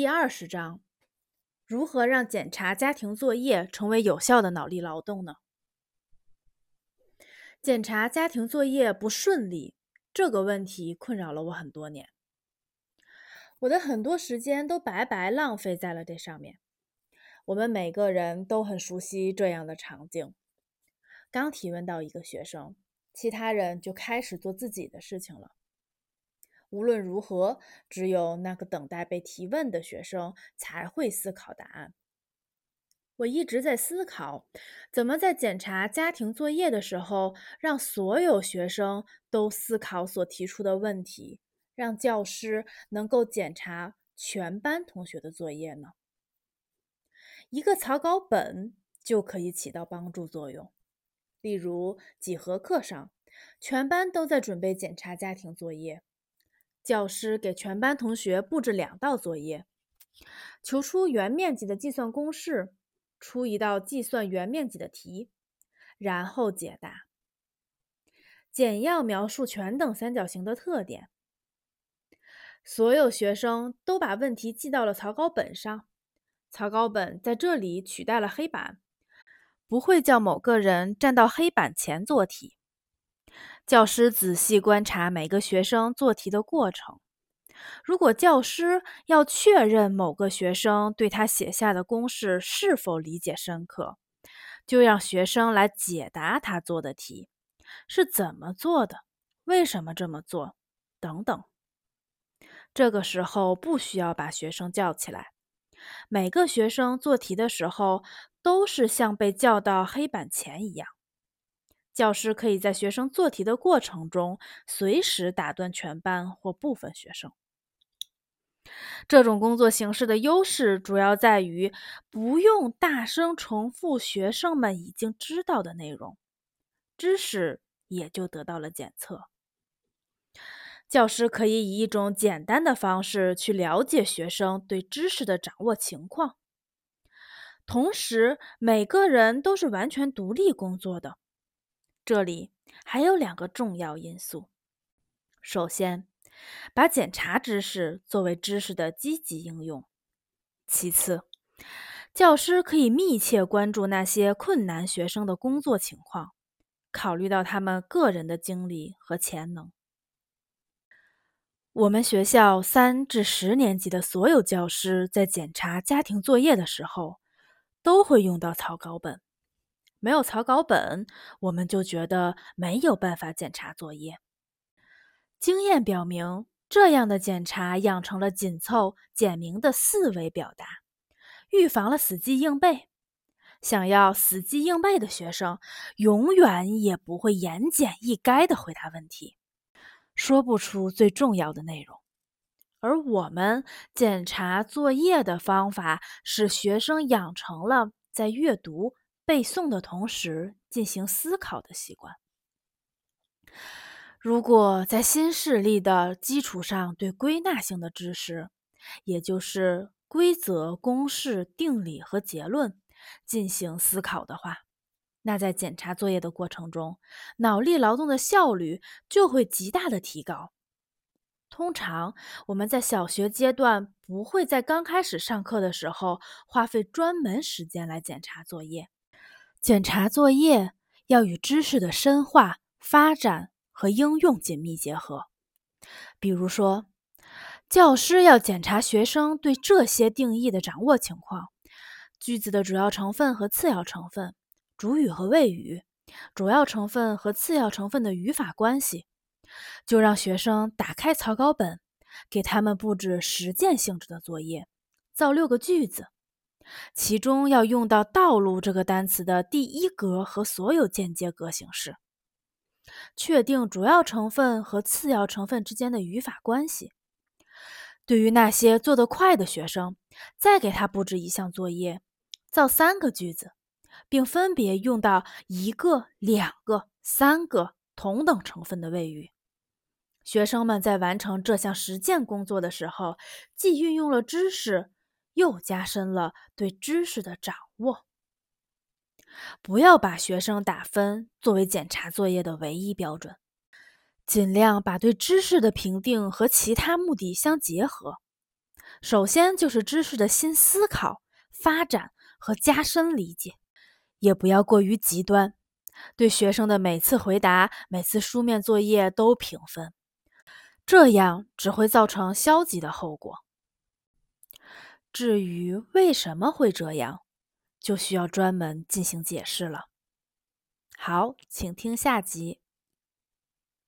第二十章：如何让检查家庭作业成为有效的脑力劳动呢？检查家庭作业不顺利这个问题困扰了我很多年，我的很多时间都白白浪费在了这上面。我们每个人都很熟悉这样的场景：刚提问到一个学生，其他人就开始做自己的事情了。无论如何，只有那个等待被提问的学生才会思考答案。我一直在思考，怎么在检查家庭作业的时候，让所有学生都思考所提出的问题，让教师能够检查全班同学的作业呢？一个草稿本就可以起到帮助作用。例如，几何课上，全班都在准备检查家庭作业。教师给全班同学布置两道作业：求出圆面积的计算公式，出一道计算圆面积的题，然后解答。简要描述全等三角形的特点。所有学生都把问题记到了草稿本上，草稿本在这里取代了黑板，不会叫某个人站到黑板前做题。教师仔细观察每个学生做题的过程。如果教师要确认某个学生对他写下的公式是否理解深刻，就让学生来解答他做的题是怎么做的，为什么这么做，等等。这个时候不需要把学生叫起来。每个学生做题的时候都是像被叫到黑板前一样。教师可以在学生做题的过程中随时打断全班或部分学生。这种工作形式的优势主要在于不用大声重复学生们已经知道的内容，知识也就得到了检测。教师可以以一种简单的方式去了解学生对知识的掌握情况，同时每个人都是完全独立工作的。这里还有两个重要因素：首先，把检查知识作为知识的积极应用；其次，教师可以密切关注那些困难学生的工作情况，考虑到他们个人的经历和潜能。我们学校三至十年级的所有教师在检查家庭作业的时候，都会用到草稿本。没有草稿本，我们就觉得没有办法检查作业。经验表明，这样的检查养成了紧凑、简明的思维表达，预防了死记硬背。想要死记硬背的学生，永远也不会言简意赅地回答问题，说不出最重要的内容。而我们检查作业的方法，使学生养成了在阅读。背诵的同时进行思考的习惯。如果在新视力的基础上对归纳性的知识，也就是规则、公式、定理和结论进行思考的话，那在检查作业的过程中，脑力劳动的效率就会极大的提高。通常我们在小学阶段不会在刚开始上课的时候花费专门时间来检查作业。检查作业要与知识的深化、发展和应用紧密结合。比如说，教师要检查学生对这些定义的掌握情况：句子的主要成分和次要成分，主语和谓语，主要成分和次要成分的语法关系。就让学生打开草稿本，给他们布置实践性质的作业，造六个句子。其中要用到“道路”这个单词的第一格和所有间接格形式，确定主要成分和次要成分之间的语法关系。对于那些做得快的学生，再给他布置一项作业，造三个句子，并分别用到一个、两个、三个同等成分的谓语。学生们在完成这项实践工作的时候，既运用了知识。又加深了对知识的掌握。不要把学生打分作为检查作业的唯一标准，尽量把对知识的评定和其他目的相结合。首先就是知识的新思考、发展和加深理解，也不要过于极端，对学生的每次回答、每次书面作业都评分，这样只会造成消极的后果。至于为什么会这样，就需要专门进行解释了。好，请听下集。